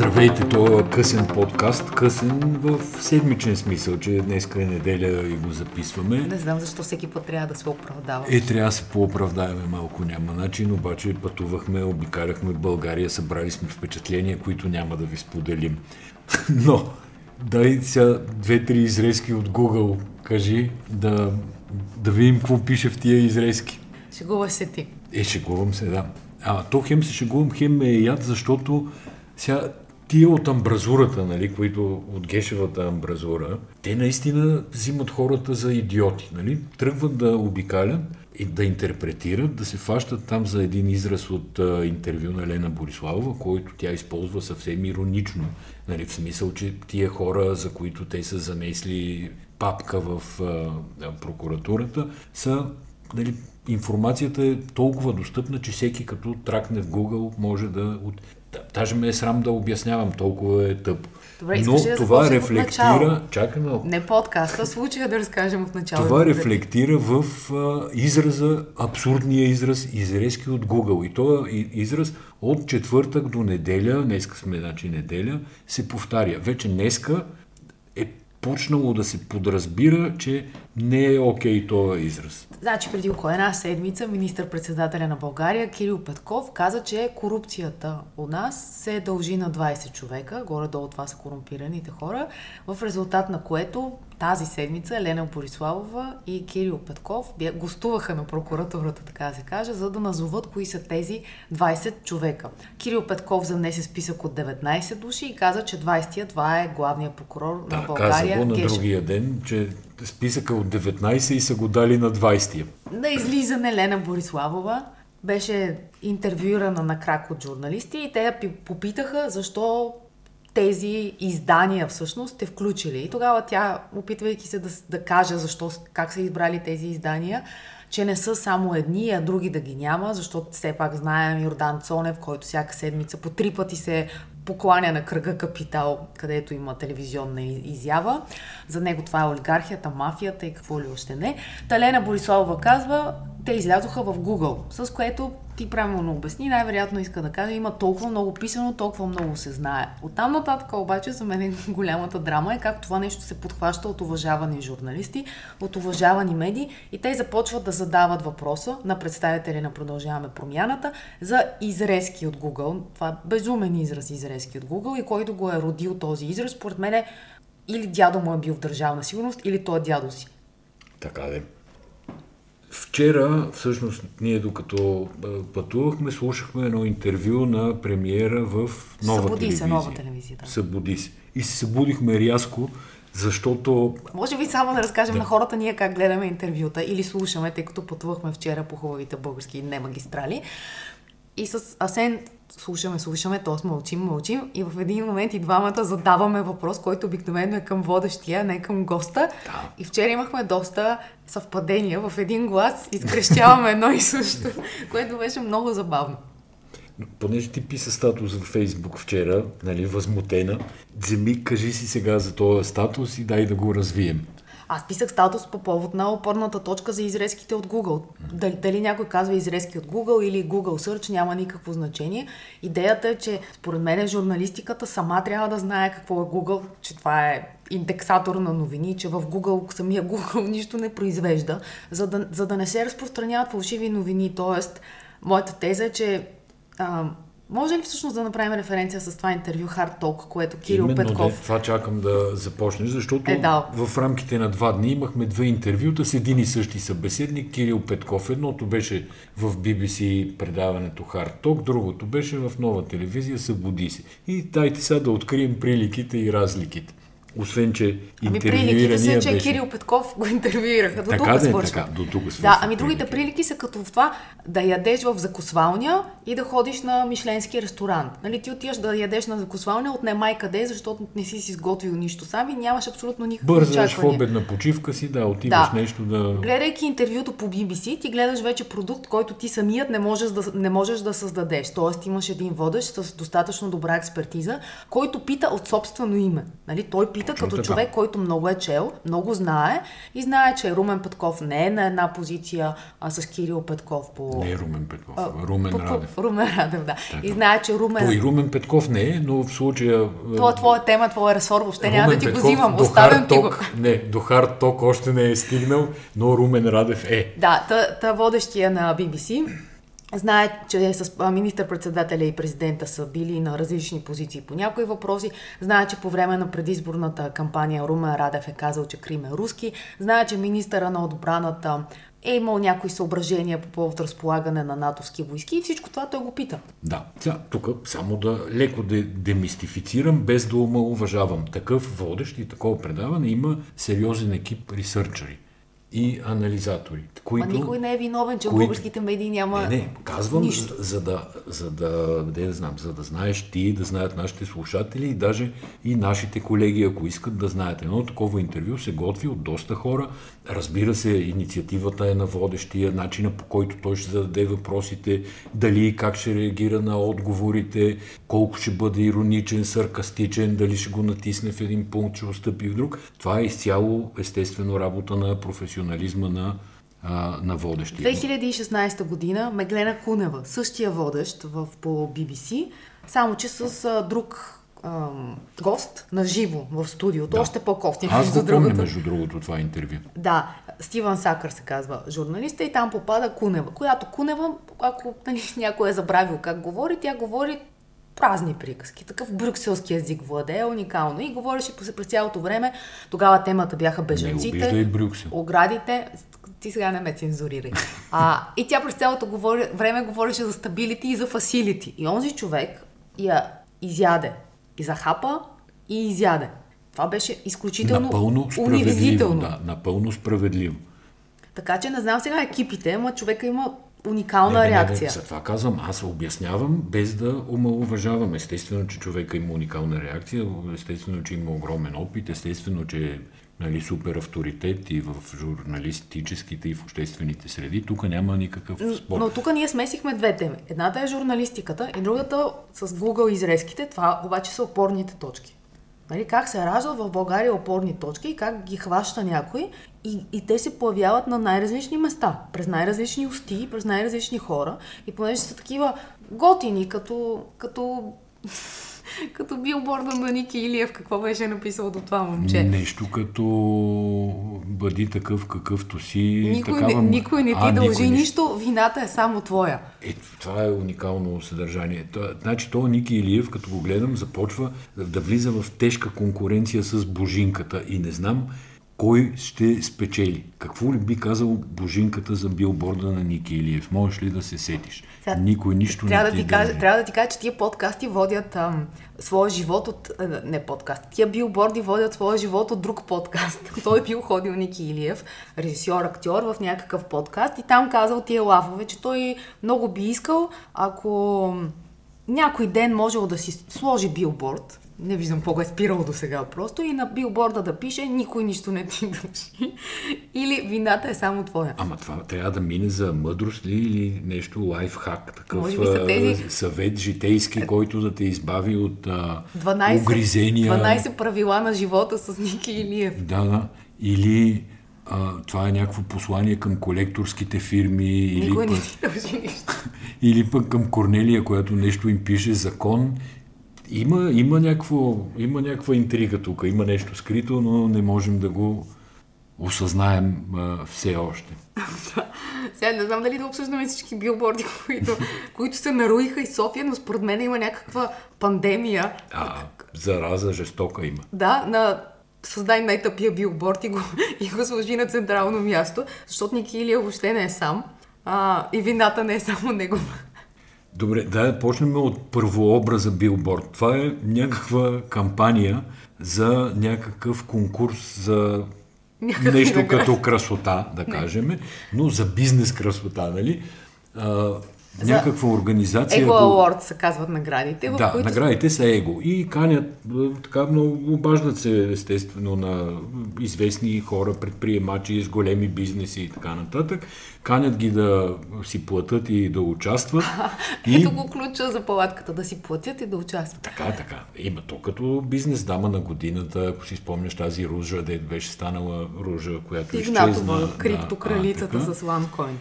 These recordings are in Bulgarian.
Здравейте, това е късен подкаст. Късен в седмичен смисъл, че днеска е неделя и го записваме. Не знам защо всеки път трябва да се оправдава. Е, трябва да се пооправдаеме малко, няма начин, обаче пътувахме, обикаляхме България, събрали сме впечатления, които няма да ви споделим. Но, дай сега две-три изрезки от Google, кажи, да, да видим какво пише в тия изрезки. Шегуваш се ти. Е, шегувам се, да. А, то хем се шегувам, хем е яд, защото сега тия от амбразурата, нали, които от Гешевата амбразура, те наистина взимат хората за идиоти. Нали? Тръгват да обикалят и да интерпретират, да се фащат там за един израз от а, интервю на Лена Бориславова, който тя използва съвсем иронично. Нали, в смисъл, че тия хора, за които те са занесли папка в а, прокуратурата, са нали, информацията е толкова достъпна, че всеки като тракне в Google може да... От... Даже ме е срам да обяснявам, толкова е тъп. Добре, Но да това рефлектира... Чакай малко. Не подкаста, случая да разкажем в началото. Това рефлектира в а, израза, абсурдния израз, изрезки от Google. И този израз от четвъртък до неделя, днеска сме значи неделя, се повтаря. Вече днеска е почнало да се подразбира, че не е окей okay този израз. Значи преди около една седмица министър-председателя на България Кирил Петков каза, че корупцията у нас се дължи на 20 човека, горе-долу това са корумпираните хора, в резултат на което тази седмица Лена Бориславова и Кирил Петков гостуваха на прокуратурата, така да се каже, за да назоват кои са тези 20 човека. Кирил Петков занесе списък от 19 души и каза, че 20-я това е главният прокурор да, на България. Каза го на другия ден, че списъка от 19 и са го дали на 20-я. На излизане Лена Бориславова беше интервюирана на крак от журналисти и те я попитаха защо тези издания всъщност сте включили. И тогава тя, опитвайки се да, да каже защо, как са избрали тези издания, че не са само едни, а други да ги няма, защото все пак знаем Йордан Цонев, който всяка седмица по три пъти се покланя на кръга Капитал, където има телевизионна изява. За него това е олигархията, мафията и какво ли още не. Талена Бориславова казва, те излязоха в Google, с което ти правилно обясни, най-вероятно иска да каже, има толкова много писано, толкова много се знае. От там нататък обаче за мен голямата драма е как това нещо се подхваща от уважавани журналисти, от уважавани медии и те започват да задават въпроса на представители на Продължаваме промяната за изрезки от Google. Това е безумен израз изрезки от Google и който го е родил този израз, според мен е или дядо му е бил в държавна сигурност, или той е дядо си. Така де. Вчера, всъщност, ние докато пътувахме, слушахме едно интервю на премиера в нова Събуди телевизия. се, нова телевизия. Да. Събуди се. И се събудихме рязко, защото... Може би само да разкажем да. на хората ние как гледаме интервюта или слушаме, тъй като пътувахме вчера по хубавите български немагистрали. И с Асен слушаме, слушаме, т.е. мълчим, мълчим и в един момент и двамата задаваме въпрос, който обикновено е към водещия, не към госта. Да. И вчера имахме доста съвпадения в един глас, изкрещяваме едно и също, което беше много забавно. Понеже ти писа статус във Фейсбук вчера, нали, възмутена, вземи, кажи си сега за този статус и дай да го развием. Аз писах статус по повод на опорната точка за изрезките от Google. Дали, дали някой казва изрезки от Google или Google Search, няма никакво значение. Идеята е, че според мен журналистиката сама трябва да знае какво е Google, че това е индексатор на новини, че в Google, самия Google нищо не произвежда, за да, за да не се разпространяват фалшиви новини. Тоест, моята теза е, че а, може ли всъщност да направим референция с това интервю Hard Talk, което Кирил Именно Петков... Да, това чакам да започнеш, защото е, да. в рамките на два дни имахме две интервюта с един и същи събеседник, Кирил Петков. Едното беше в BBC предаването Hard Talk, другото беше в нова телевизия Събуди се. И дайте сега да открием приликите и разликите. Освен, че ами приликите са, че беше... Кирил Петков го интервюираха. До така тук да, свършва. Така, до тук да, ами другите прилики са като в това да ядеш в закусвалня и да ходиш на мишленски ресторант. Нали, ти отиваш да ядеш на закусвалня, отнемай къде, защото не си си сготвил нищо сам и нямаш абсолютно никакво Бързаш в обедна почивка си, да, отиваш да. нещо да... Гледайки интервюто по BBC, ти гледаш вече продукт, който ти самият не можеш да, не можеш да създадеш. Тоест имаш един водещ с достатъчно добра експертиза, който пита от собствено име. Нали? Той пита Точно като така. човек, който много е чел, много знае и знае, че Румен Петков не е на една позиция а, с Кирил Петков по... Не е Румен Петков, а, Румен по- Радев. Румен Радев, да. Така. И знае, че Румен... Той Румен Петков не е, но в случая... Това е твоя тема, твоя ресор, въобще няма да Румен ти го Петков взимам, до оставям ти го. Не, до хард ток още не е стигнал, но Румен Радев е. Да, та, та водещия на BBC знае, че с министър-председателя и президента са били на различни позиции по някои въпроси. Знае, че по време на предизборната кампания Румен Радев е казал, че Крим е руски. Знае, че министъра на отбраната е имал някои съображения по повод разполагане на натовски войски и всичко това той го пита. Да, тук само да леко да демистифицирам, без да омалуважавам. Такъв водещ и такова предаване има сериозен екип ресърчери и анализатори, които... Ма никой не е виновен, че които- българските медии няма Не, не, казвам, нищо. за, за да, за да, да знам, за да знаеш ти, да знаят нашите слушатели и даже и нашите колеги, ако искат да знаят. Едно такова интервю се готви от доста хора. Разбира се, инициативата е на водещия, начина по който той ще зададе въпросите, дали и как ще реагира на отговорите, колко ще бъде ироничен, саркастичен, дали ще го натисне в един пункт, ще отстъпи в друг. Това е изцяло естествено работа на професионализма на, а, на водещия. 2016 година Меглена Кунева, същия водещ в, по BBC, само че с а, друг ам, гост на живо в студиото, Да. още по-кофти, Аз го помня, между другото, това интервю. Да, Стивън Сакър се казва журналиста и там попада Кунева, която Кунева, ако нали, някой е забравил как говори, тя говори празни приказки. Такъв брюкселски език владее уникално и говореше през цялото време. Тогава темата бяха Брюксел. оградите. Ти сега не ме цензурирай. А, и тя през цялото говори, време говореше за стабилити и за фасилити. И онзи човек я изяде. И захапа, и изяде. Това беше изключително Напълно унизително. Да, напълно справедливо. Така че не знам сега екипите, ама човека има уникална Не, не, не, реакция. Не, за това казвам, аз обяснявам без да омалуважавам. Естествено, че човека има уникална реакция, естествено, че има огромен опит, естествено, че е нали, супер авторитет и в журналистическите и в обществените среди. Тук няма никакъв спор. Но тук ние смесихме две теми. Едната е журналистиката и другата с Google изрезките. Това обаче са опорните точки. Нали, как се раждат в България опорни точки и как ги хваща някой. И, и те се появяват на най-различни места, през най-различни усти, през най-различни хора. И понеже са такива готини, като, като, като билборда на Ники Илиев, какво беше написал до това момче. Нещо като бъди такъв какъвто си. Никой, такава... не, никой не ти А, дължи никой нищо, вината е само твоя. Е, това е уникално съдържание. Това, значи, то Ники Илиев, като го гледам, започва да влиза в тежка конкуренция с Божинката и не знам кой ще спечели. Какво ли би казал Божинката за билборда на Ники Илиев? Можеш ли да се сетиш? Сега, Никой нищо трябва не да ти ти кажа. Трябва да ти кажа, че тия подкасти водят ам, своя живот от... Не подкаст. Тия билборди водят своя живот от друг подкаст. Той е бил ходил Ники Илиев, режисьор, актьор в някакъв подкаст и там казал тия лафове, че той много би искал, ако някой ден можел да си сложи билборд, не виждам какво го е спирало до сега просто, и на билборда да пише никой нищо не ти дължи. Или вината е само твоя. Ама това трябва да мине за мъдрост ли или нещо лайфхак, такъв Може би са тези- съвет житейски, който да те избави от а, 12, угризения. 12 правила на живота с Ники Илиев. Да, да. Или а, това е някакво послание към колекторските фирми, или, пък, или пък към Корнелия, която нещо им пише закон. Има, има, някакво, има някаква интрига тук, има нещо скрито, но не можем да го осъзнаем а, все още. Сега не знам дали да обсъждаме всички билборди, които, които се наруиха и София, но според мен има някаква пандемия. А, зараза жестока има. Да, на създай най-тъпия билборд и го, и го сложи на централно място, защото Ники Илия въобще не е сам. А, и вината не е само негова. Добре, да почнем от първообраза билборд. Това е някаква кампания за някакъв конкурс за Някакви нещо награди. като красота, да кажем, но за бизнес красота, нали? А, За- някаква организация. Его Award се казват наградите, в Да, които наградите са его. И канят, е, така много обаждат се естествено на известни хора, предприемачи с големи бизнеси и така нататък. Канят ги да си платят и да участват. и ето го ключа за палатката, да си платят и да участват. така, така. Има то като бизнес дама на годината, ако си спомняш тази ружа, де беше станала ружа, която изчезна. Игнатова, Да, криптокралицата а, така. с OneCoin.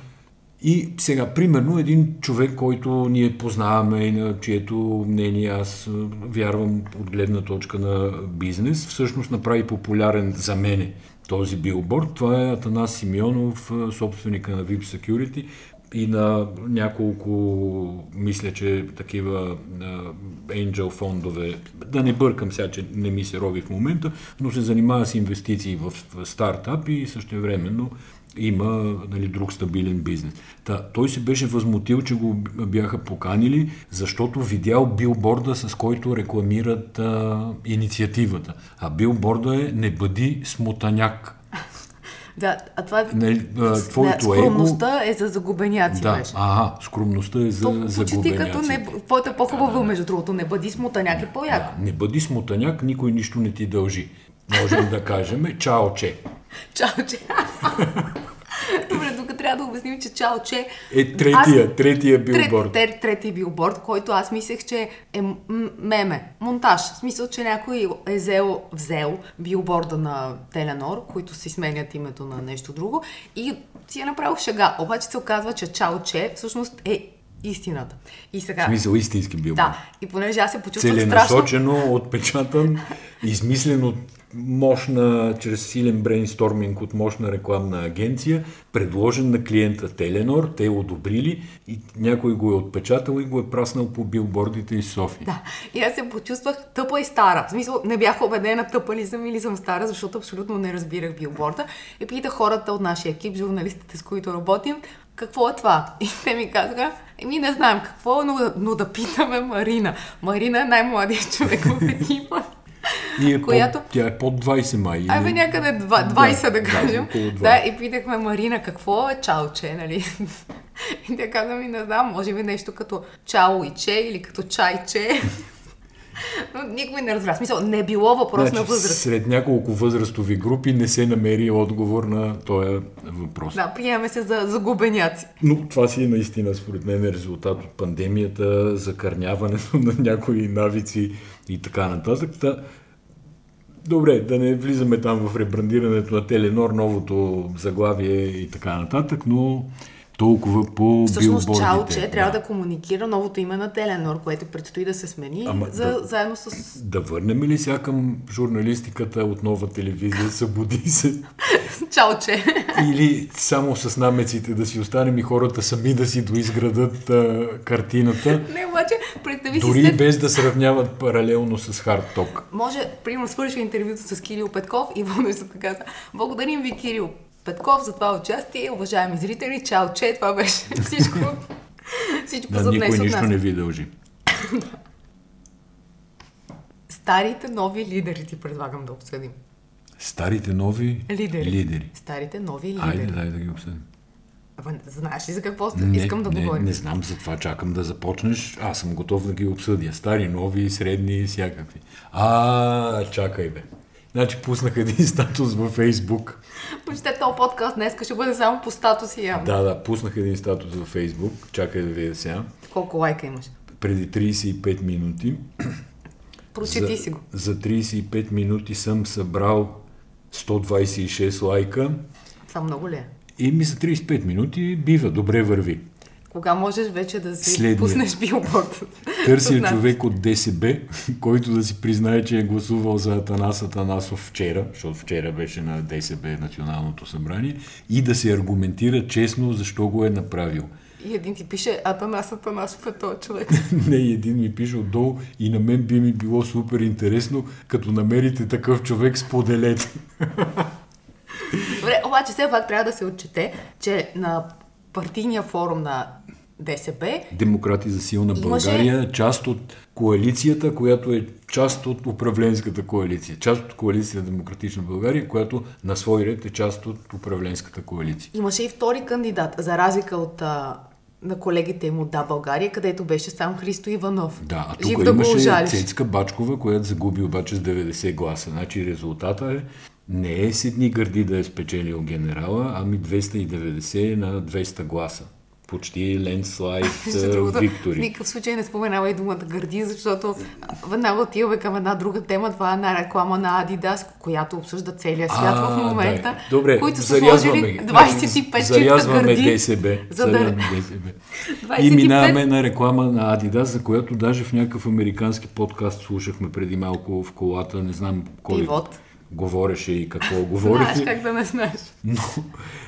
И сега, примерно, един човек, който ние познаваме и на чието мнение аз вярвам от гледна точка на бизнес, всъщност направи популярен за мене този билборд. Това е Атанас Симеонов, собственика на VIP Security и на няколко, мисля, че такива angel фондове, да не бъркам сега, че не ми се роби в момента, но се занимава с инвестиции в стартап и същевременно има нали, друг стабилен бизнес. Та, той се беше възмутил, че го бяха поканили, защото видял билборда, с който рекламират а, инициативата. А билборда е не бъди смутаняк. Да, а това Нали, а, твоето да, скромността е за загубеняци Да, беше. ага, скромността е за, То, за почти като не, твоето е по-хубаво, между другото, не бъди смутаняк е по-яко. Да, не бъди смутаняк, никой нищо не ти дължи. Можем да кажем чао, че. Чао, че. Добре, тук трябва да обясним, че чао, че... Е третия, третия билборд. Трет, трет, трети билборд, който аз мислех, че е м- меме, монтаж. В смисъл, че някой е взел, взел билборда на Теленор, които си сменят името на нещо друго и си е направил шега. Обаче се оказва, че чао, че всъщност е истината. И сега... В смисъл истински билборд. Да, и понеже аз се почувствах страшно... Целенасочено, отпечатан, измислен от мощна, чрез силен брейнсторминг от мощна рекламна агенция, предложен на клиента Теленор, те одобрили и някой го е отпечатал и го е праснал по билбордите из София. Да, и аз се почувствах тъпа и стара. В смисъл, не бях убедена тъпа ли съм или съм стара, защото абсолютно не разбирах билборда. И питах хората от нашия екип, журналистите, с които работим, какво е това? И те ми казаха, еми не знаем какво, но, но да питаме Марина. Марина е най-младият човек в екипа. И е която- под, тя е под 20 май. Ами някъде два- 20 да, да, кажем. 20. Да, и питахме Марина какво е чауче, нали? И тя каза ми, не знам, може би нещо като чао и че или като чайче. Но никой не разбра. Смисъл, не било въпрос на Значи, възраст. Сред няколко възрастови групи не се намери отговор на този въпрос. Да, приемаме се за загубеняци. Но това си е наистина, според мен, резултат от пандемията, закърняването на някои навици и така нататък. Та, добре, да не влизаме там в ребрандирането на Теленор, новото заглавие и така нататък, но толкова по Всъщност, билбордите. чауче трябва да комуникира новото име на Теленор, което предстои да се смени Ама за, да- заедно с Да върнем ли сега към журналистиката от нова телевизия, събуди се, чауче. или само с намеците да си останем и хората сами да си доизградат а, картината, не, обаче, представи си Дори след без да сравняват паралелно с Talk. Може, примерно, свърши интервюто с Кирил Петков и водещата каза, благодарим ви, Кирил Петков, за това участие. Уважаеми зрители, чао, че това беше всичко. Всичко Да, за никой днес от нищо нас. не ви дължи. Старите нови лидери ти предлагам да обсъдим. Старите нови Лидери. лидери. Старите нови лидери. Айде, дай да ги обсъдим. Ама, знаеш ли за какво Не, искам да не, говорим? не знам, затова чакам да започнеш. Аз съм готов да ги обсъдя. Стари, нови, средни, всякакви. А, чакай бе. Значи пуснах един статус във Фейсбук. Почте този подкаст днес ще бъде само по статуси явно. Да, да, пуснах един статус във Фейсбук. Чакай да видя сега. Колко лайка имаш? Преди 35 минути. Прочети за, си го. За 35 минути съм събрал 126 лайка. Това много ли е? И ми за 35 минути бива, добре върви. Кога можеш вече да си Следния. пуснеш билборд? Нас. човек от ДСБ, който да си признае, че е гласувал за Атанас Атанасов вчера, защото вчера беше на ДСБ Националното събрание, и да се аргументира честно защо го е направил. И един ти пише Атанас Атанасов е този човек. Не, един ми пише отдолу и на мен би ми било супер интересно, като намерите такъв човек, споделете. Добре, обаче все пак трябва да се отчете, че на партийния форум на ДСБ Демократи за силна Имаше- България, част от коалицията, която е част от управленската коалиция. Част от коалицията Демократична България, която на свой ред е част от управленската коалиция. имаше и втори кандидат, за разлика от а, на колегите му Да България, където беше сам Христо Иванов. Да, а тук Жив да имаше. Цецка Бачкова, която загуби обаче с 90 гласа. Значи резултата е не е Седни гърди да е спечелил генерала, ами 290 на 200 гласа. Почти ленслайд другото, В виктори. никакъв случай не споменавай думата гърди, защото веднага отиваме към една друга тема. Това е една реклама на Adidas, която обсъжда целия свят А, в момента. да. Добре, които са сложили ги. 25 чифта гърди. ДСБ. за да- ДСБ. 25 И минаваме на реклама на Adidas, за която даже в някакъв американски подкаст слушахме преди малко в колата, не знам кой Пивот. Говореше и какво Знаеш говореше. как да не знаеш. Но,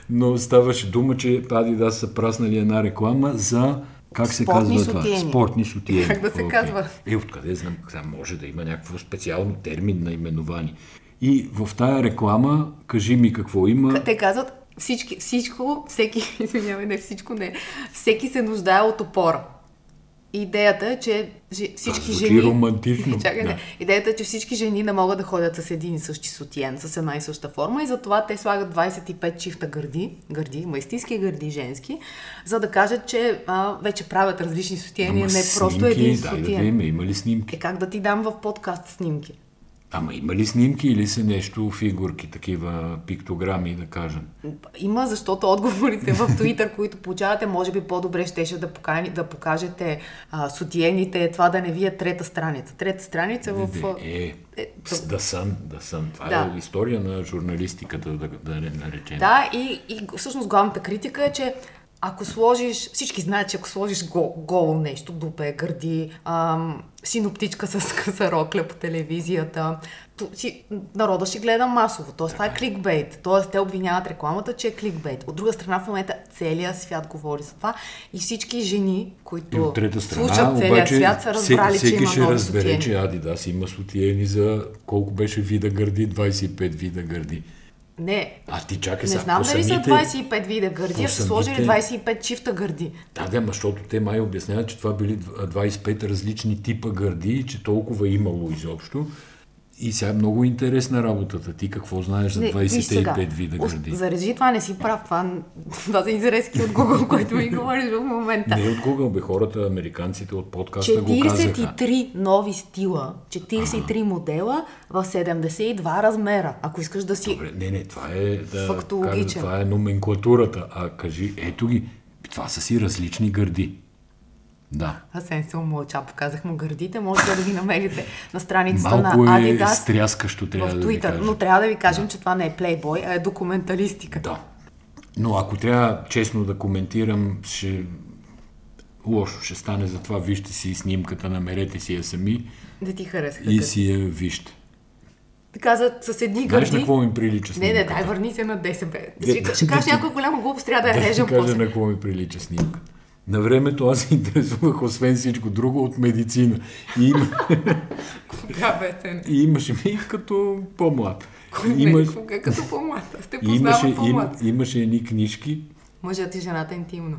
но ставаше дума, че Adidas са праснали една реклама за как се Спортни казва това? сутиени. Спортни сутиени. Как да се Окей. казва? Е, откъде знам, може да има някакво специално термин на именование. И в тая реклама, кажи ми какво има. Те казват всички, всичко, всеки, извинявай, не всичко, не, всеки се нуждае от опора. Идеята е, че всички жени... романтично. Чакай, Да. да. Идеята е, че всички жени не могат да ходят с един и същи сутиен, с една и съща форма и затова те слагат 25 чифта гърди, гърди, има истински гърди женски, за да кажат, че а, вече правят различни сутиени, не просто снимки, един дай да сутиен. видим, има ли снимки? Е как да ти дам в подкаст снимки? Ама има ли снимки или са нещо фигурки, такива пиктограми, да кажем? Има, защото отговорите в Twitter, които получавате, може би по-добре щеше да, покани, да покажете а, сутиените, това да не ви е трета страница. Трета страница в... Е, е, е, да сън, да сън. Това Да. е история на журналистиката, да, да наречем. Да, и, и всъщност главната критика е, че ако сложиш, всички знаят, че ако сложиш гол, голо нещо, дупе, гърди, ам, синоптичка с къса рокля по телевизията, то, си, народа ще гледа масово. Тоест, това е кликбейт. Тоест, те обвиняват рекламата, че е кликбейт. От друга страна, в момента целият свят говори за това и всички жени, които от трета страна, слушат целия обаче, свят, са разбрали, всеки че има ще нови разбере, сутиени. че Adidas има сутиени за колко беше вида гърди, 25 вида гърди. Не, А ти чакай не сега, знам по дали са самите- 25 вида гърди, са сложили самите- 25 чифта гърди. Да, да, защото те май обясняват, че това били дв- 25 различни типа гърди, че толкова имало изобщо. И сега е много интересна работата. Ти какво знаеш за Не, виж 25 сега, вида гърди? Заради това не си прав. Това, това са изрезки от Google, който ми говориш в момента. Не от Google, бе хората, американците от подкаста го казаха. 43 нови стила, 43 модела в 72 размера. Ако искаш да си... Добре, не, не, това е, да Фактологичен. кажа, това е номенклатурата. А кажи, ето ги, това са си различни гърди. Да. Асен се умълча, показах му гърдите, може да ги намерите на страницата Малко на е Adidas стряскащо, в трябва да ви Twitter. Но трябва да ви кажем, че това не е плейбой, а е документалистика. Да. Но ако трябва честно да коментирам, ще... Лошо ще стане, затова вижте си снимката, намерете си я сами Да ти харесаха. и гърди. си я вижте. Ти каза с едни Знаеш гърди. на какво ми прилича Не, снимката? не, дай върни се на ДСБ. Ще, ще кажеш да някоя голяма глупост, трябва да я Да ти режем кажа после. на какво ми прилича снимка. На времето аз се интересувах, освен всичко друго, от медицина. И, има, Кога бе, и имаше ми като по-млад. Не, Имаш, кога като по-млад. Аз те и имаше, познавам им, по-млад. имаше едни книжки, Мъжът и жената интимно.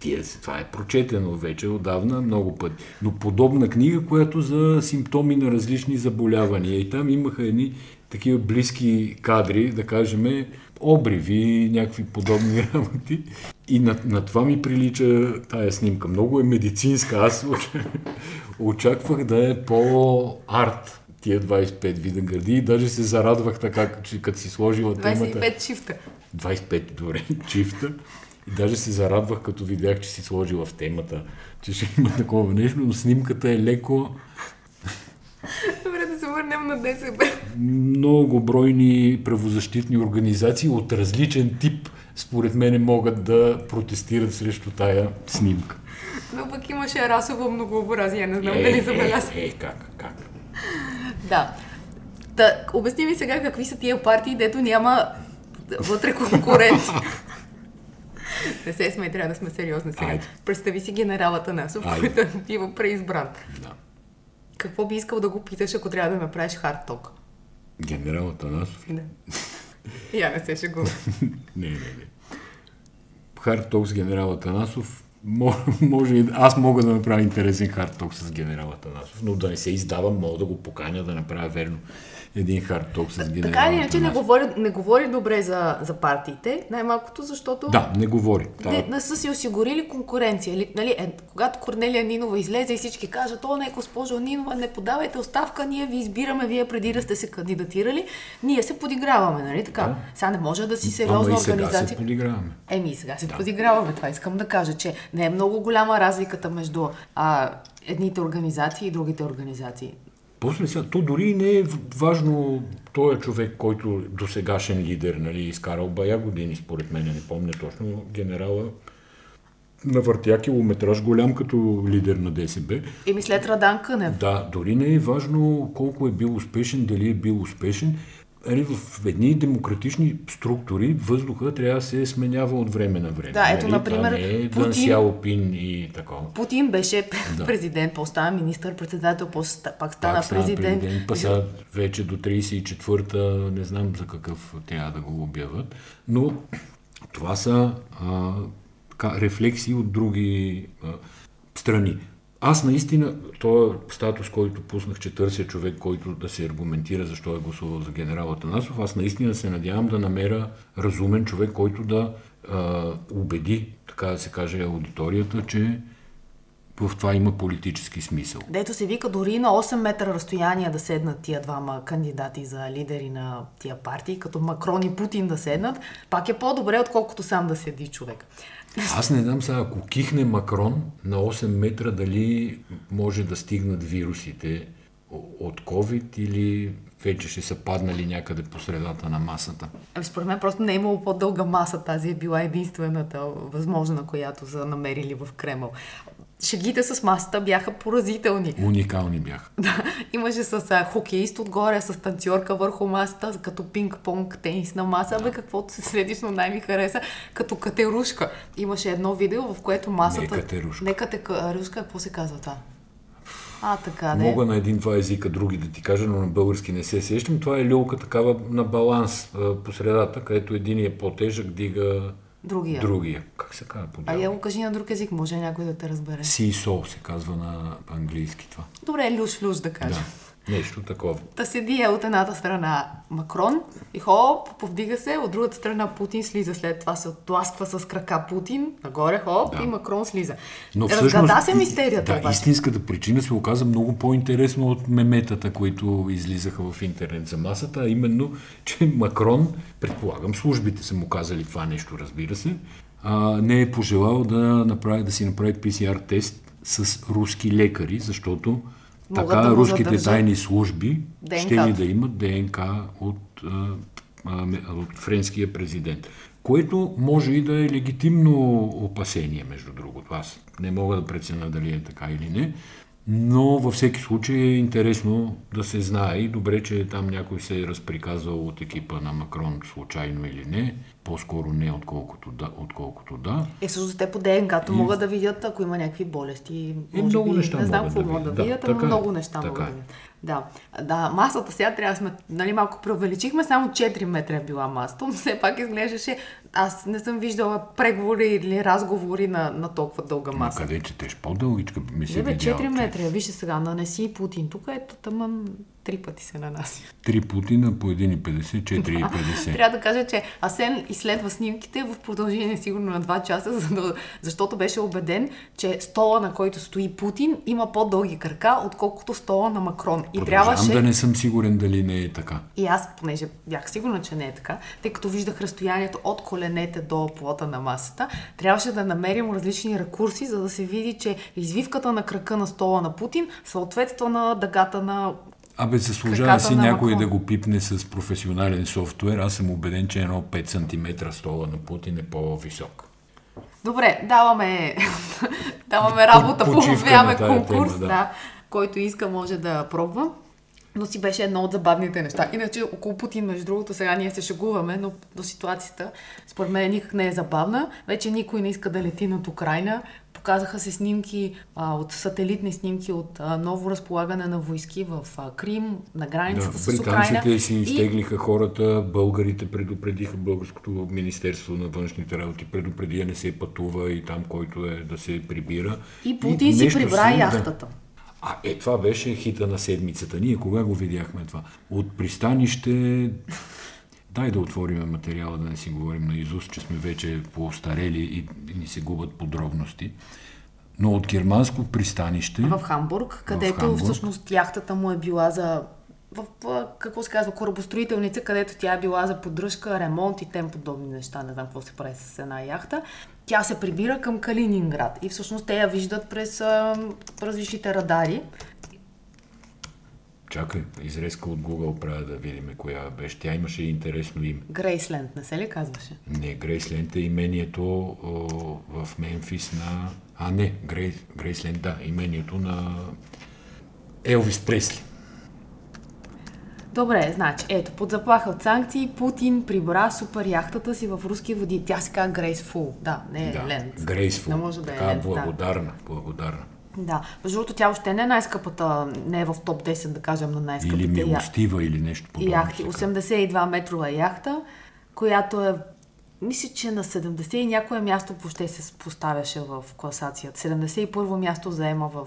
Тия, това е прочетено вече отдавна много пъти. Но подобна книга, която за симптоми на различни заболявания. И там имаха едни такива близки кадри, да кажем, обриви, някакви подобни работи. И на, на това ми прилича тая снимка. Много е медицинска. Аз оч- очаквах да е по-арт тия 25 вида гърди и даже се зарадвах така, че като си сложила темата. 25 чифта. 25 добре, чифта. И даже се зарадвах, като видях, че си сложила в темата, че ще има такова нещо, но снимката е леко Добре, се върнем на ДСБ. многобройни правозащитни организации от различен тип, според мен, могат да протестират срещу тая снимка. Но пък имаше расово многообразие, не знам дали забеляза. е, е, как, как? Да. Та, обясни ми сега какви са тия партии, дето няма вътре конкуренция. Не се смей, трябва да сме сериозни сега. Айде. Представи си генералът Анасов, Айде. който бива преизбран. Да. Какво би искал да го питаш, ако трябва да направиш хард-ток? Генерал Атанасов? Да. Я не се шегува. Не, не, не. Хард Ток с генерал Атанасов може, аз мога да направя интересен хардток с генерала Танасов, но да не се издавам, мога да го поканя да направя верно един хардток с генерал. Така или иначе не говори, не говори добре за, за партиите, най-малкото защото... Да, не говори. Не, не са си осигурили конкуренция. Нали, е, когато Корнелия Нинова излезе и всички кажат, о, не, госпожо Нинова, не подавайте оставка, ние ви избираме, вие преди да сте се кандидатирали, ние се подиграваме, нали така? Да. Сега не може да си сериозна Ама и сега организация. се подиграваме. Еми, и сега се да. подиграваме. Това искам да кажа, че не е много голяма разликата между а, едните организации и другите организации. После сега, то дори не е важно той е човек, който досегашен лидер, нали, изкарал бая години, според мен, не помня точно, генерала навъртя километраж голям като лидер на ДСБ. И след Радан Кънев. Да, дори не е важно колко е бил успешен, дали е бил успешен. В едни демократични структури въздуха трябва да се сменява от време на време. Да, ето, нали? например, Това не е Путин- Сяопин и такова. Путин беше Да. президент, после стана министър-председател, после пак стана Пак стана президент. президент, па сега вече до 34-та, не знам за какъв трябва да го обяват, но това са а, така, рефлексии от други а, страни. Аз наистина, този статус, който пуснах, че търся човек, който да се аргументира защо е гласувал за генерал Атанасов, аз наистина се надявам да намеря разумен човек, който да а, убеди, така да се каже, аудиторията, че в това има политически смисъл. Дето се вика дори на 8 метра разстояние да седнат тия двама кандидати за лидери на тия партии, като Макрон и Путин да седнат, пак е по-добре, отколкото сам да седи човек. Аз не знам сега, ако кихне Макрон на 8 метра, дали може да стигнат вирусите от COVID или вече ще са паднали някъде по средата на масата. Ами, Според мен просто не е имало по-дълга маса. Тази е била единствената възможна, която са намерили в Кремъл. Шегите с масата бяха поразителни. Уникални бяха. Да, имаше с а, хокеист отгоре, с танцорка върху масата, като пинг-понг, тенисна маса, бе каквото се следиш, но най-ми хареса, като катерушка. Имаше едно видео, в което масата... Не катерушка. Не катерушка, какво се казва това? А, така, не. Мога на един-два езика други да ти кажа, но на български не се сещам. Това е люлка такава на баланс по средата, където един е по-тежък, дига Другия. другия. Как се казва по А я го кажи на друг език, може някой да те разбере. Сисо се казва на английски това. Добре, люш-люш да кажа. Да, нещо такова. Та седи е от едната страна Макрон и хоп, повдига се, от другата страна Путин слиза. След това се отласква с крака Путин, нагоре хоп Да. и Макрон слиза. Но Разгада всъщност, се мистерията Да, обаче. истинската причина се оказа много по-интересно от меметата, които излизаха в интернет за масата, а именно, че Макрон, предполагам, службите са му казали това нещо, разбира се, а, не е пожелал да, направи, да си направи PCR тест с руски лекари, защото Могат така да руските задържат. тайни служби ще ли да имат ДНК от, от френския президент. Което може и да е легитимно опасение, между другото. Аз не мога да преценя дали е така или не, но във всеки случай е интересно да се знае и добре, че там някой се е разприказвал от екипа на Макрон случайно или не. По-скоро не, отколкото да. Отколкото да. Е, също те по ДНК-то могат да видят, ако има някакви болести. Може много би, неща не знам какво да могат да видят. Да, видят, ама така е. много неща Така могат да е. видят. Да. да, масата сега трябва да сме, нали, малко преувеличихме, само 4 метра е била масата, но все пак изглеждаше, аз не съм виждала преговори или разговори на, на толкова дълга Ма маса. къде четеш? По-дългичка ми се Е, бе, видял, 4 че метра, вижте сега, нанеси Путин. Тук ето тъмън три пъти се нанася. Три Путина по 1,50, 4,50. Трябва да кажа, че Асен изследва снимките в продължение сигурно на 2 часа, за да, защото беше убеден, че стола, на който стои Путин, има по-дълги крака, отколкото стола на Макрон. И трябваше... да не съм сигурен дали не е така. И аз, понеже бях сигурна, че не е така, тъй като виждах разстоянието от коленете до плота на масата, трябваше да намерим различни ракурси, за да се види, че извивката на крака на стола на Путин съответства на дъгата на Абе, заслужава си някой да го пипне с професионален софтуер. Аз съм убеден, че едно 5 см стола на Путин е по-висок. Добре, даваме, даваме работа, Почивка по време на тая конкурс, тема, да. да. който иска може да пробва. но си беше едно от забавните неща. Иначе около Путин, между другото, сега ние се шегуваме, но до ситуацията, според мен, никак не е забавна. Вече никой не иска да лети над Украина. Показаха се снимки а, от сателитни снимки от а, ново разполагане на войски в а, Крим, на границата Да, с Украина. британците си И изтеглиха хората, българите предупредиха Българското Министерство на външните работи, предупреди да не се пътува и там, който е да се прибира. И Путин си нещо прибра си- яхтата. А, е, това беше хита на седмицата. Ние кога го видяхме това? От пристанище... Дай да отворим материала, да не си говорим на Изус, че сме вече поостарели и, и ни се губят подробности. Но от германско пристанище... в Хамбург, където Хамбург. всъщност яхтата му е била за в, в, какво се казва, корабостроителница, където тя е била за поддръжка, ремонт и тем подобни неща. Не знам какво се прави с една яхта. Тя се прибира към Калининград и всъщност те я виждат през а, различните радари. Чакай, изрезка от Google правя да видим коя беше. Тя имаше интересно име. Грейсленд, не се ли казваше? Не, Грейсленд е имението о, в Мемфис на... А, не, Грейс, Грейсленд, да, имението на Елвис Пресли. Добре, значи, ето, под заплаха от санкции, Путин прибра супер яхтата си в руски води. Тя се казва Грейсфул. Да, не е Да, Ленд. Грейсфул. Не може да е така, Ленд, да. благодарна, благодарна. Да, между другото, тя въобще не е най-скъпата, не е в топ 10, да кажем, на най-скъпите Или я- милостива, или нещо подобно. яхти. се казва. 82 метрова яхта, която е мисля, че на 70 и някое място въобще се поставяше в класацията. 71 място заема в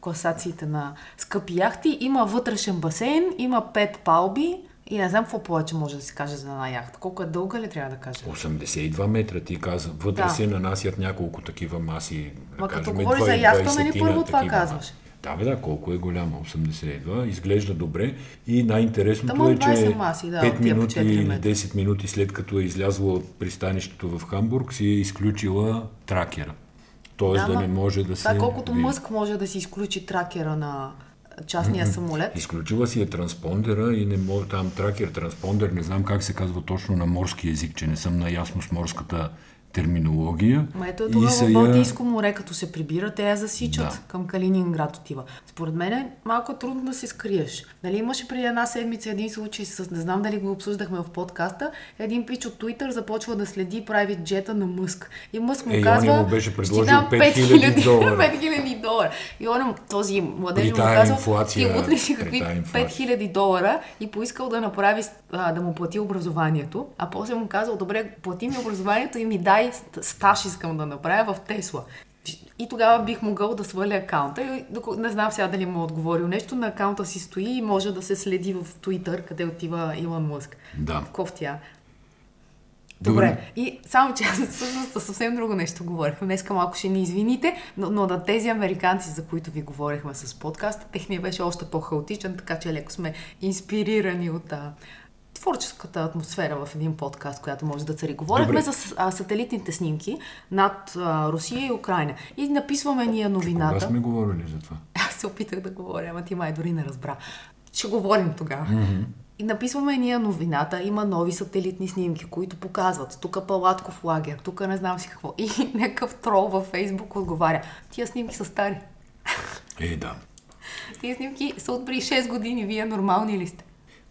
класациите на скъпи яхти. Има вътрешен басейн, има 5 палби и не знам какво повече може да се каже за една яхта. Колко е дълга ли трябва да кажа? 82 метра, ти каза. Вътре Да. се нанасят няколко такива маси. да Ма като кажем, говори за 20 яхта, нали първо това маси. казваш? Да, бе, да, колко е голяма, 82, изглежда добре и най-интересното Тъмън е, че 20 маси, да, 5 от тия по минути 4 или метра. 10 минути след като е излязла от пристанището в Хамбург, си е изключила тракера. Тоест да, ама не може да се... е колкото. Мъск може да си изключи тракера на частния самолет. Изключила си е транспондера и не може там тракер, транспондер, не знам как се казва точно на морски език, че не съм наясно с морската терминология. Ма ето тогава са в Балтийско море, като се прибира, те я засичат Да. към Калининград отива. Според мен е малко трудно да се скриеш. Нали имаше преди една седмица един случай с, не знам дали го обсъждахме в подкаста, един пич от Twitter започва да следи private джета на Мъск. И Мъск му Е, казва, му беше «Ще ти предложил дам 5000 долара». 5000 долара. И он, този младеж му казва, инфлация, ти си при какви тая инфлация. 5000 долара и поискал да направи, а, да му плати образованието, а после му казал, добре, плати ми образованието и ми дай ст- стаж искам да направя в Тесла. И тогава бих могъл да сваля акаунта. И не знам сега дали му е отговорил нещо. На акаунта си стои и може да се следи в Twitter, къде отива Илон Мъск. Да. Кофтя. Добре. Добре. И само че аз всъщност съвсем друго нещо говорихме. Днеска малко ще ни извините, но, но на тези американци, за които ви говорихме с подкаста, техния беше още по-хаотичен, така че леко сме инспирирани от а, творческата атмосфера в един подкаст, която може да цари. Говорихме Добре. за а, сателитните снимки над а, Русия и Украина. И написваме ние Кога новината. сме говорили за това? Аз се опитах да говоря, ама ти май дори не разбра. Ще говорим тогава. Mm-hmm. И написваме ние новината, има нови сателитни снимки, които показват. Тук палатков лагер, тук не знам си какво. И някакъв трол във Фейсбук отговаря. Тия снимки са стари. Е, да. Тия снимки са от преди 6 години. Вие нормални ли сте?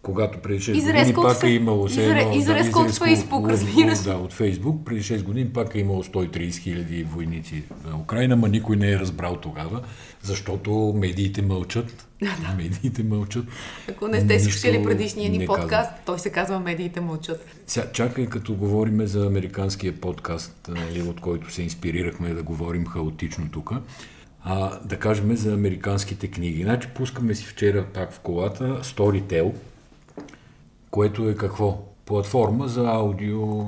Когато преди 6 Изрезка години от пак Фе- е имало изре- едно- изрезка от изрезка Фейсбук, от- разбираш. Да, от Фейсбук. Преди 6 години пак е имало 130 хиляди войници в Украина, ма никой не е разбрал тогава, защото медиите мълчат. медиите мълчат. Ако не сте слушали предишния ни подкаст, казват. той се казва Медиите мълчат. Сега, чакай, като говорим за американския подкаст, нали, от който се инспирирахме да говорим хаотично тук, а, да кажем за американските книги. Значи пускаме си вчера пак в колата Storytel, което е какво? Платформа за аудио...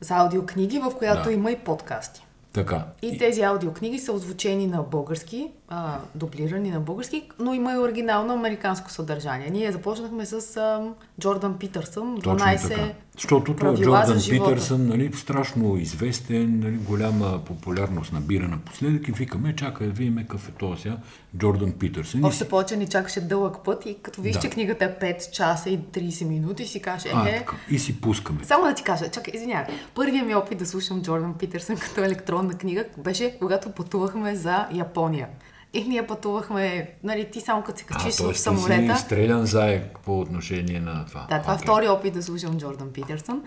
За аудиокниги, в която Да. има и подкасти. Така. И тези аудиокниги са озвучени на български, а, дублирани на български, но има и оригинално американско съдържание. Ние започнахме с а, Джордан Питърсън, 12 Точно така. Защото той Джордан. Питърсън, нали, страшно известен, нали, голяма популярност набира напоследък и викаме, чакай да видим какъв е този сега Джордан Питърсън. И Още повече ни чакаше дълъг път и като виж, Да. че книгата е 5 часа и 30 минути, си каже, е. И си пускаме. Само да ти кажа, чакай, извинявай. Първият ми опит да слушам Джордан Питърсън като електронна книга беше когато пътувахме за Япония. И ние пътувахме, нали, ти само като се качиш а, в самолета. Ти си стрелян заек по отношение на това. Да, това okay. е втори опит да слушам Джордан Питерсън.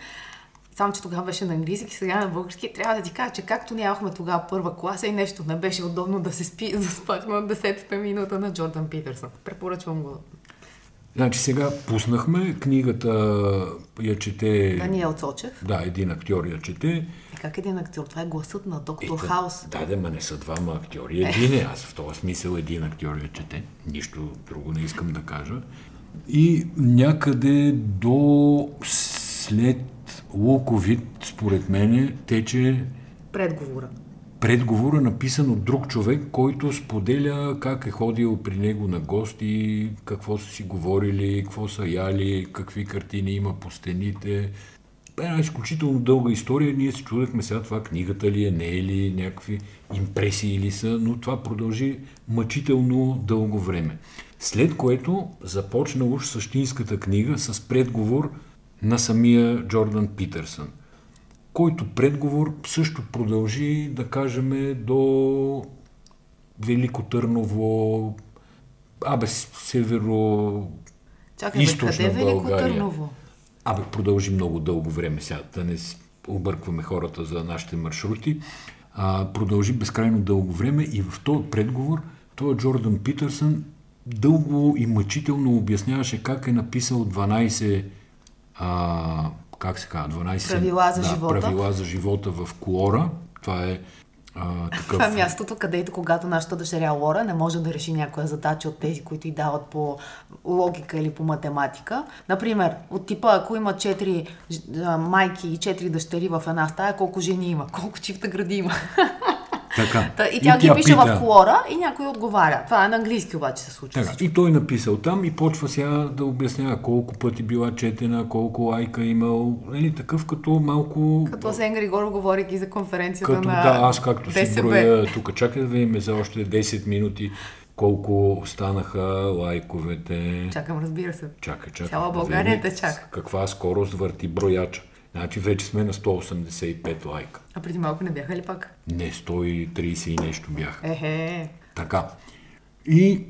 Само, че тогава беше на английски, сега на български. Трябва да ти кажа, че както нямахме тогава първа класа и нещо не беше удобно да се спи, заспах на 10-та минута на Джордан Питерсън. Препоръчвам го. Значи сега пуснахме книгата, я чете... Даниел Цочев. Да, един актьор я чете. Е, как един актьор? Това е гласът на доктор Ета, Хаус. Да, да, ма не са двама актьори. Един е. Аз в този смисъл един актьор я чете. Нищо друго не искам да кажа. И някъде до след Луковит, според мен, тече... Предговора. Предговора, написан от друг човек, който споделя как е ходил при него на гости, какво са си говорили, какво са яли, какви картини има по стените. Е една изключително дълга история. Ние се чудехме сега това книгата ли е, не е ли, някакви импресии ли са, но това продължи мъчително дълго време. След което започна уж същинската книга с предговор на самия Джордан Питърсън, който предговор също продължи, да кажем, до Велико Търново, абе, северо Чакай, къде е Велико Търново? Абе, продължи много дълго време сега, да не объркваме хората за нашите маршрути. А, продължи безкрайно дълго време и в този предговор този Джордан Питърсън дълго и мъчително обясняваше как е написал 12 а, как се казва, 12 правила за, да, живота. правила за живота в Клора. Това е а, такъв... Това е мястото, където когато нашата дъщеря Лора не може да реши някоя задача от тези, които й дават по логика или по математика. Например, от типа, ако има 4 майки и 4 дъщери в една стая, колко жени има, колко чифта гради има. Така. Та, и тя и ги тя пише пита... в колора и някой отговаря. Това е на английски обаче се случва. Така. И той написал там и почва сега да обяснява колко пъти била четена, колко лайка имал. Нали, такъв като малко... Като Сен Григор, говорейки за конференцията като, на Да, аз както ДСБ. си броя, тук чакай да видим за още 10 минути колко станаха лайковете. Чакам, разбира се. Чакай, чакай. Цяла България те чака. Каква скорост върти брояча. Значи вече сме на 185 лайка. А преди малко не бяха ли пак? Не, 130 и нещо бяха. Ехе. Така. И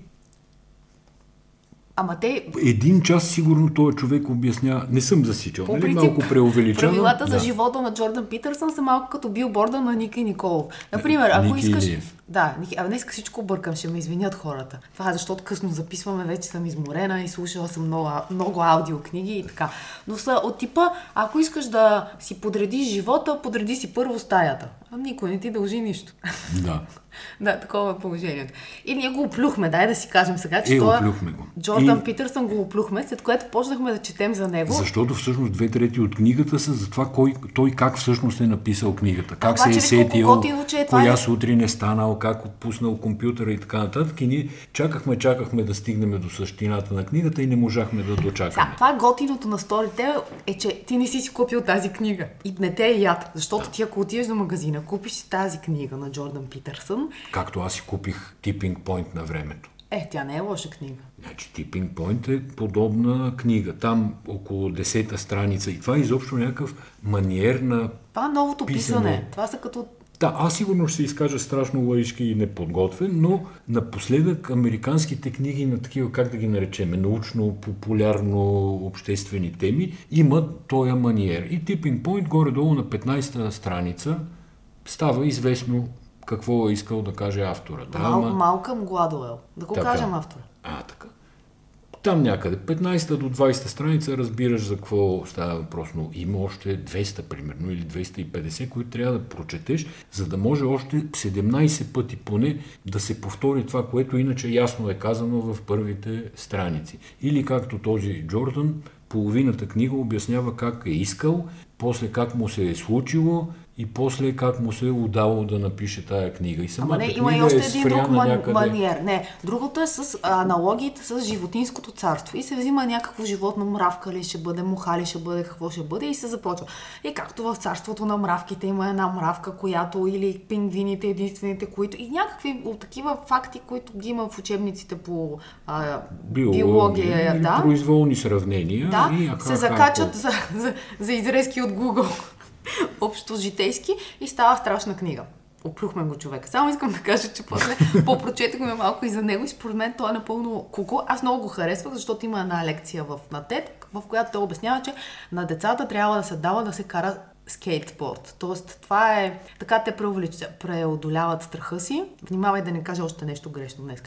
Ама те... Един час сигурно този човек обясня, не съм засичал, По нали, малко преувеличено. Правилата да. за живота на Джордан Питърсън са малко като билборда на Ники Николов. Например, ако Ники искаш... Илиев. Да, а днес всичко бъркам, ще ме извинят хората. Това е защото късно записваме, вече съм изморена и слушала съм много, много аудиокниги и така. Но са от типа, ако искаш да си подредиш живота, подреди си първо стаята. А никой не ти дължи нищо. Да. да, такова е положението. И ние го оплюхме, дай да си кажем сега, че е, това... оплюхме го. Джордан и... Питърсън го оплюхме, след което почнахме да четем за него. Защото всъщност две трети от книгата са за това кой, той как всъщност е написал книгата. Как а, се е сетил, е, коя е... сутрин е станал, как отпуснал компютъра и така нататък. И ние чакахме, чакахме да стигнем до същината на книгата и не можахме да дочакаме. Сега, това готиното на сторите е, че ти не си си купил тази книга. И не те е яд. Защото да. ти ако отидеш до магазина, купиш си тази книга на Джордан Питърсън. Както аз си купих Tipping Point на времето. Е, тя не е лоша книга. Значи Tipping Point е подобна книга. Там около 10-та страница. И това е изобщо някакъв маниер на Това е новото писане. писане. Това са като да, аз сигурно ще се изкажа страшно лаишки и неподготвен, но напоследък американските книги на такива, как да ги наречеме, научно-популярно обществени теми, имат този маниер. И Tipping Point горе-долу на 15-та страница става известно какво е искал да каже автора. Да, Мал, ама... Малкъм Гладуел. Да го така. кажем автора. А, така. Там някъде, 15 до 20 страница, разбираш за какво става въпрос, но има още 200 примерно или 250, които трябва да прочетеш, за да може още 17 пъти поне да се повтори това, което иначе ясно е казано в първите страници. Или както този Джордан, половината книга обяснява как е искал, после как му се е случило, и после как му се е удало да напише тая книга. И самата Ама не, има и още е един друг ман, някъде... маниер. Не, другото е с аналогиите с животинското царство. И се взима някакво животно, мравка ли ще бъде, муха ли ще бъде, какво ще бъде и се започва. И както в царството на мравките има една мравка, която или пингвините единствените, които и някакви такива факти, които ги има в учебниците по а, биология, биология да. произволни сравнения. Да, и аха, се закачат за, за, за изрезки от Google общо житейски и става страшна книга. Оплюхме го човека. Само искам да кажа, че после попрочетахме малко и за него и според мен той е напълно куко. Аз много го харесвах, защото има една лекция в, на TED, в която той обяснява, че на децата трябва да се дава да се кара скейтборд. Тоест, това е... Така те преодоляват страха си. Внимавай да не кажа още нещо грешно днес.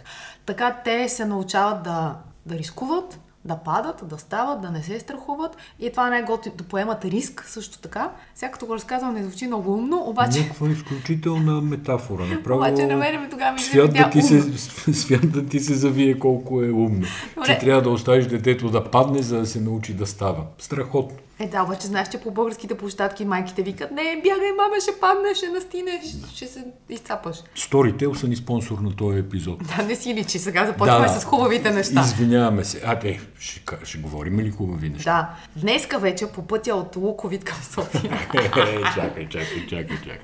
Така те се научават да, да рискуват, да падат, да стават, да не се страхуват и това не е готино да поемат риск също така. Сега като го разказвам не звучи много умно, обаче... Някаква изключителна метафора. Направо... обаче намерим тогава ми свят да, ти се, свят да ти се завие колко е умно. Добре. Че трябва да оставиш детето да падне, за да се научи да става. Страхотно. Е, да, обаче знаеш, че по българските площадки майките викат, не, бягай, мама, ще паднеш, ще настинеш, ще се изцапаш. Storytel са ни спонсор на този епизод. Да, не си личи, сега започваме да, с хубавите неща. Извиняваме се. А, те, ще, ще говорим ли хубави неща? Да. Днеска вече по пътя от Луковит към София. чакай, чакай, чакай, чакай.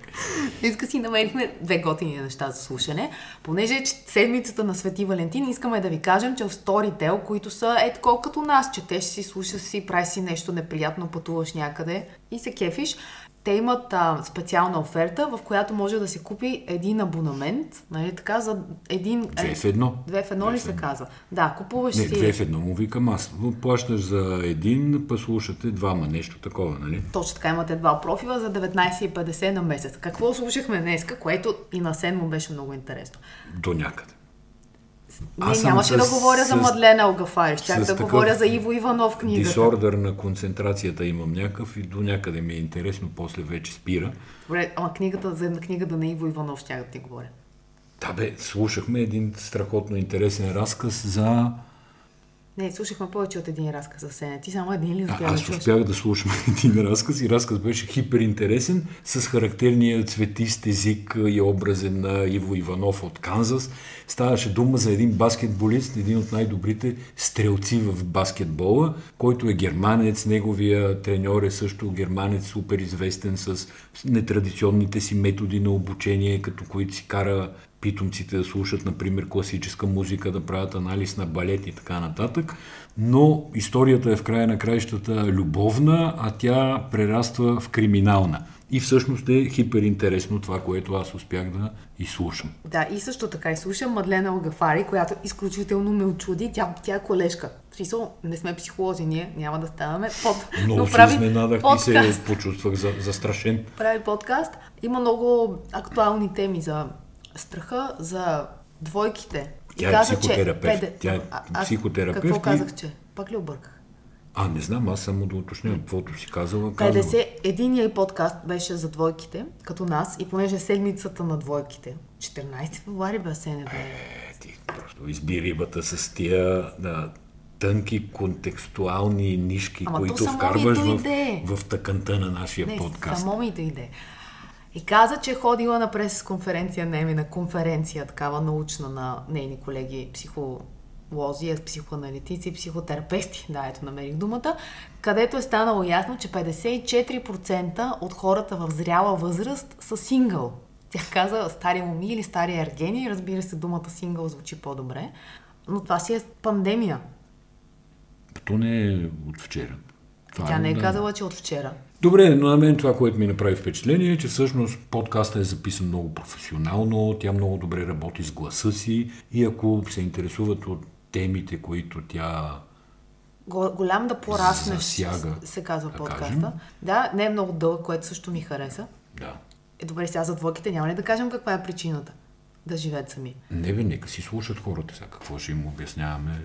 Днеска си намерихме две готини неща за слушане. Понеже е седмицата на Свети Валентин, искаме да ви кажем, че в Storytel, които са е такова като нас, четеш си, слушаш си, прави си нещо неприятно вероятно пътуваш някъде и се кефиш, те имат а, специална оферта, в която може да се купи един абонамент, нали така, за един... Две в едно. Две в едно две ли се казва? Да, купуваш Не, си... две в едно му викам аз. Плащаш за един, па слушате двама, нещо такова, нали? Точно така, имате два профила за 19,50 на месец. Какво слушахме днеска, което и на сен му беше много интересно? До някъде. Не, Аз нямаше с, да говоря с, за Мадлена Алгафари, щях да говоря за Иво Иванов книгата. Дисордър на концентрацията имам някакъв и до някъде ми е интересно, после вече спира. Добре, ама книгата, за книгата на Иво Иванов щях да ти говоря. Да бе, слушахме един страхотно интересен разказ за не, слушахме повече от един разказ за Сеня. Ти само един ли успя Аз да успях да слушам един разказ и разказ беше хиперинтересен с характерния цветист език и образен на Иво Иванов от Канзас. Ставаше дума за един баскетболист, един от най-добрите стрелци в баскетбола, който е германец, неговия треньор е също германец, супер известен с нетрадиционните си методи на обучение, като които си кара питомците да слушат, например, класическа музика, да правят анализ на балет и така нататък. Но историята е в края на краищата любовна, а тя прераства в криминална. И всъщност е хиперинтересно това, което аз успях да изслушам. Да, и също така изслушам Мадлена Огафари, която изключително ме очуди. Тя, тя е колежка. Смисъл, не сме психолози, ние няма да ставаме под. Много се прави изненадах подкаст. и се почувствах за, застрашен. Прави подкаст. Има много актуални теми за страха за двойките. Тя е каза, психотерапевт. Че, Тя е а, психотерапевт. Какво казах, че? Пак ли обърках? А, не знам, аз само да уточня каквото си казала. 50, единия подкаст беше за двойките, като нас, и понеже е седмицата на двойките, 14 февруари бе се не Е, ти просто изби рибата с тия да, тънки контекстуални нишки, Ама които вкарваш в, в тъканта на нашия не, подкаст. Само ми дойде. И каза, че е ходила на прес-конференция, не ми на конференция, такава научна на нейни колеги, психолози, психоаналитици, психотерапевти, да, ето намерих думата, където е станало ясно, че 54% от хората в зряла възраст са сингъл. Тя каза стари моми или стари ергени, разбира се, думата сингъл звучи по-добре, но това си е пандемия. То не е от вчера. Това Тя е, не е да... казала, че от вчера. Добре, но на мен това, което ми направи впечатление е, че всъщност подкаста е записан много професионално, тя много добре работи с гласа си и ако се интересуват от темите, които тя голям да пораснеш, засяга, се казва да подкаста. Кажем. Да, не е много дълъг, което също ми хареса. Да. Е, добре, сега за двойките няма ли да кажем каква е причината да живеят сами? Не бе, нека си слушат хората сега. Какво ще им обясняваме?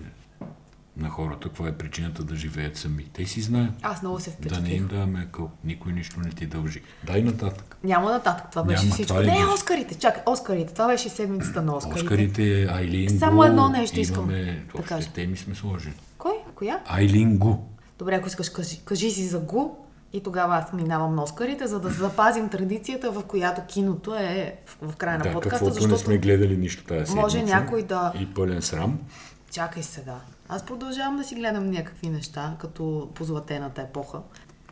На хората, каква е причината да живеят сами. Те си знаят. Аз много се впечатлих. Да не им даваме къл. Никой нищо не ти дължи. Дай нататък. Няма нататък. Това беше Няма, всичко. Това не, беше... Оскарите. Чакай, Оскарите. Това беше седмицата на Оскарите. Оскарите, Айлин Само едно нещо искам да кажа. теми сме сложили. Кой? Коя? Айлин Гу. Добре, ако искаш, кажи, кажи си за Гу. И тогава аз минавам на Оскарите, за да запазим традицията, в която киното е в, в края на да, подкаста. защото не сме гледали нищо тази седмица. Може някой да... И пълен срам. Чакай сега. Аз продължавам да си гледам някакви неща, като по златената епоха.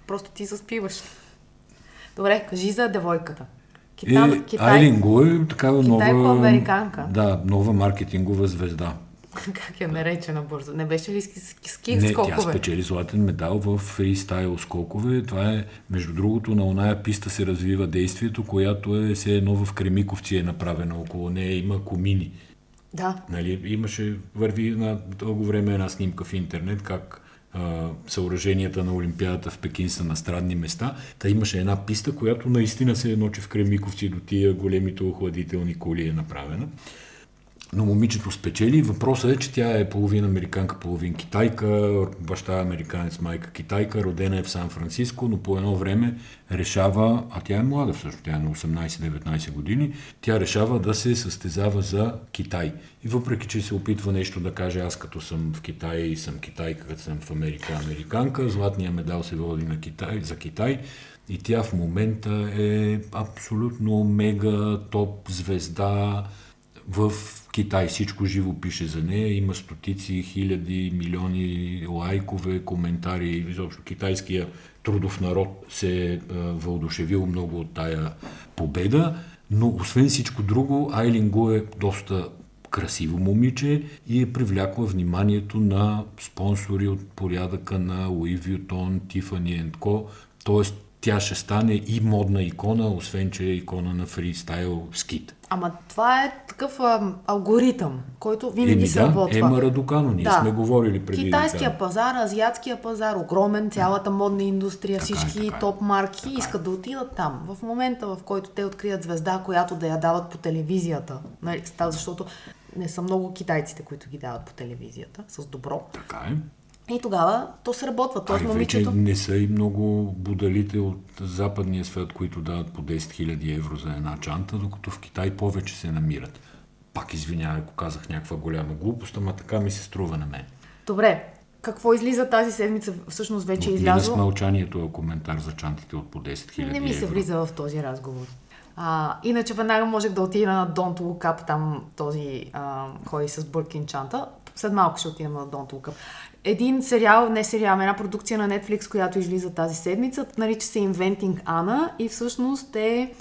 Просто ти заспиваш. Добре, кажи за девойката. Китай, е, Китай, Айлин е такава нова... американка. Да, нова маркетингова звезда. Как я нарече на бързо? Не беше ли ски, ски Не, скокове? тя спечели златен медал в фристайл скокове. Това е, между другото, на оная писта се развива действието, която е все едно в Кремиковци е направена. Около нея има комини. Да. Нали, имаше, върви на дълго време една снимка в интернет, как а, съоръженията на Олимпиадата в Пекин са на странни места. Та имаше една писта, която наистина се едно, че в Кремиковци до тия големите охладителни коли е направена. Но момичето спечели. Въпросът е, че тя е половин американка, половин китайка, баща е американец, майка китайка, родена е в Сан-Франциско, но по едно време решава, а тя е млада всъщност, тя е на 18-19 години, тя решава да се състезава за Китай. И въпреки, че се опитва нещо да каже, аз като съм в Китай и съм китайка, като съм в Америка, американка, златния медал се води на Китай, за Китай, и тя в момента е абсолютно мега топ звезда, в Китай всичко живо пише за нея, има стотици, хиляди, милиони лайкове, коментари. Изобщо китайския трудов народ се е въодушевил много от тая победа, но освен всичко друго, Айлин Го е доста красиво момиче и е привлякла вниманието на спонсори от порядъка на Louis Vuitton, Tiffany Co. Тоест тя ще стане и модна икона, освен че е икона на фристайл скит. Ама това е такъв а, алгоритъм, който винаги Еми се да, работва. Ема Радукано, ние Да. сме говорили преди. Китайския да. пазар, азиатския пазар, огромен, цялата модна индустрия, Така е, всички така е. топ марки Така е. искат да отидат там. В момента, в който те открият звезда, която да я дават по телевизията, нали, защото не са много китайците, които ги дават по телевизията, с добро. Така е. И тогава то сработва. Тоест момичето... не са и много будалите от западния свят, които дават по 10 000 евро за една чанта, докато в Китай повече се намират. Пак извинявай, ако казах някаква голяма глупост, ама така ми се струва на мен. Добре, какво излиза тази седмица? Всъщност вече е Мина с излязло. мълчанието е коментар за чантите от по 10 000 Не ми се влиза в този разговор. А, иначе веднага можех да отида на Don't Look Up, там този а, ходи с Бъркин чанта. След малко ще отидем на Don't Look Up. Един сериал, не сериал, една продукция на Netflix, която излиза тази седмица, нарича се Inventing Anna и всъщност е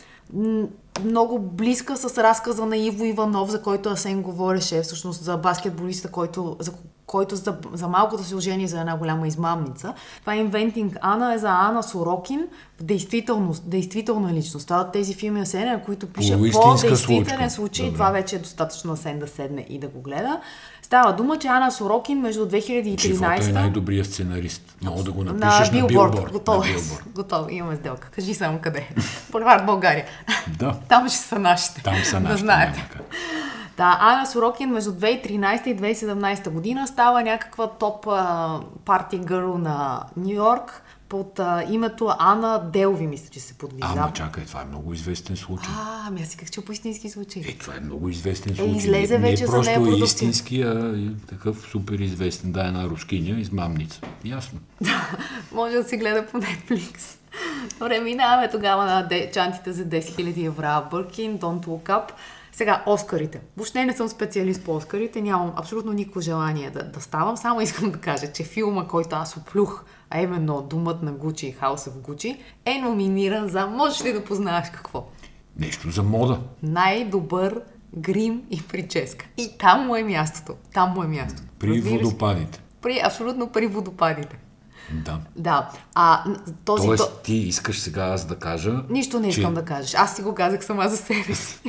много близка с разказа на Иво Иванов, за който Асен говореше, всъщност за баскетболиста, който, за, който за, за малкото се ожени за една голяма измамница. Това Inventing Anna е за Ана Сорокин действителност, действителна личност. Това от тези филми на Сеня, които пише по-действителен случка. случай. Добре. Това вече е достатъчно на Сен да седне и да го гледа. Става дума, че Ана Сорокин между 2013 Живота е най-добрият сценарист. Мога да го на напишеш на, билборд. билборд. Готово. На е. Готово. Имаме сделка. Кажи само къде. Булевард България. Да, Там ще са нашите. там са Да нашите. знаете. няма как. Да, Ана Сорокин между 2013 и 2017 година става някаква топ парти гърл на Нью Йорк под а, името Ана Делви, мисля, че се подвиза. Ама чакай, това е много известен случай. А, ами аз си как че по истински случай. Е, това е много известен случай. излезе не, вече не за просто нея продукция. истински, а и такъв супер известен. Да, една рускиня, измамница. Ясно. Може да се гледа по Netflix. Добре, минаваме тогава на чантите за 10 000 евро. Бъркин, Don't Look Up. Сега, Оскарите. Въобще не съм специалист по Оскарите, нямам абсолютно никакво желание да, да ставам. Само искам да кажа, че филма, който аз оплюх, а именно Думът на Гучи, House of Gucci, е номиниран за, можеш ли да познаеш какво? Нещо за мода. Най-добър грим и прическа. И там му е мястото. Там му е мястото. При Разбираш водопадите. При, абсолютно при водопадите. Да. Да. А този... Тоест, то- ти искаш сега аз да кажа, Нищо не че- искам да кажеш. Аз си го казах сама за себе си.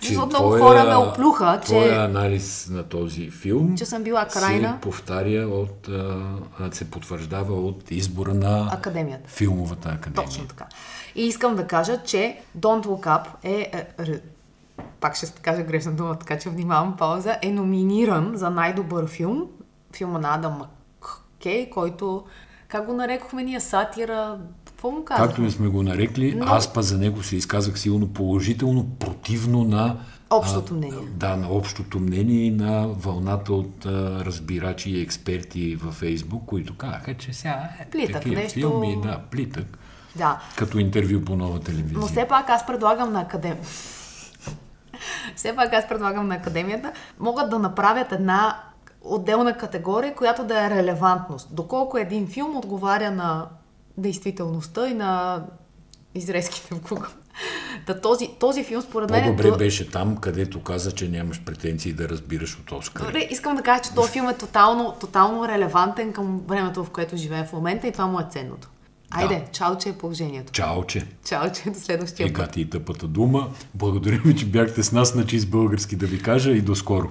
Защото много твоя- хора ме оплюха, Твоя че, анализ на този филм че съм била крайна се повтаря от, а, се потвърждава от избора на академията. филмовата академия. Точно така. И искам да кажа, че Don't Look Up е, е, е пак ще кажа грешна дума, така че внимавам пауза, е номиниран за най-добър филм. Филма на Адам Маккей, който, как го нарекохме ние, сатира, какво му казахме? Както и сме го нарекли, Но- аз па за него се изказах силно положително, противно на Общото мнение. Да, на общото мнение и на вълната от а, разбирачи и експерти във Фейсбук, които казаха, че сега е, Плитък, такива нещо- филми, да, плитък, Да. като интервю по нова телевизия. Но все пак аз предлагам на академия. все пак аз предлагам на академията, могат да направят една отделна категория, която да е релевантност. Доколко един филм отговаря на действителността и на изрезките в Google. Та този, този филм, според мен... По-добре то- беше там, където каза, че нямаш претенции да разбираш от Оскар. Добре, искам да кажа, че този филм е тотално, тотално релевантен към времето, в което живее в момента и това му е ценното. Айде, чао, че е положението. Чао, че. Чао, че е до следващия път. Кати и тъпата дума. Благодаря ви, че бяхте с нас на чист български да ви кажа и до скоро.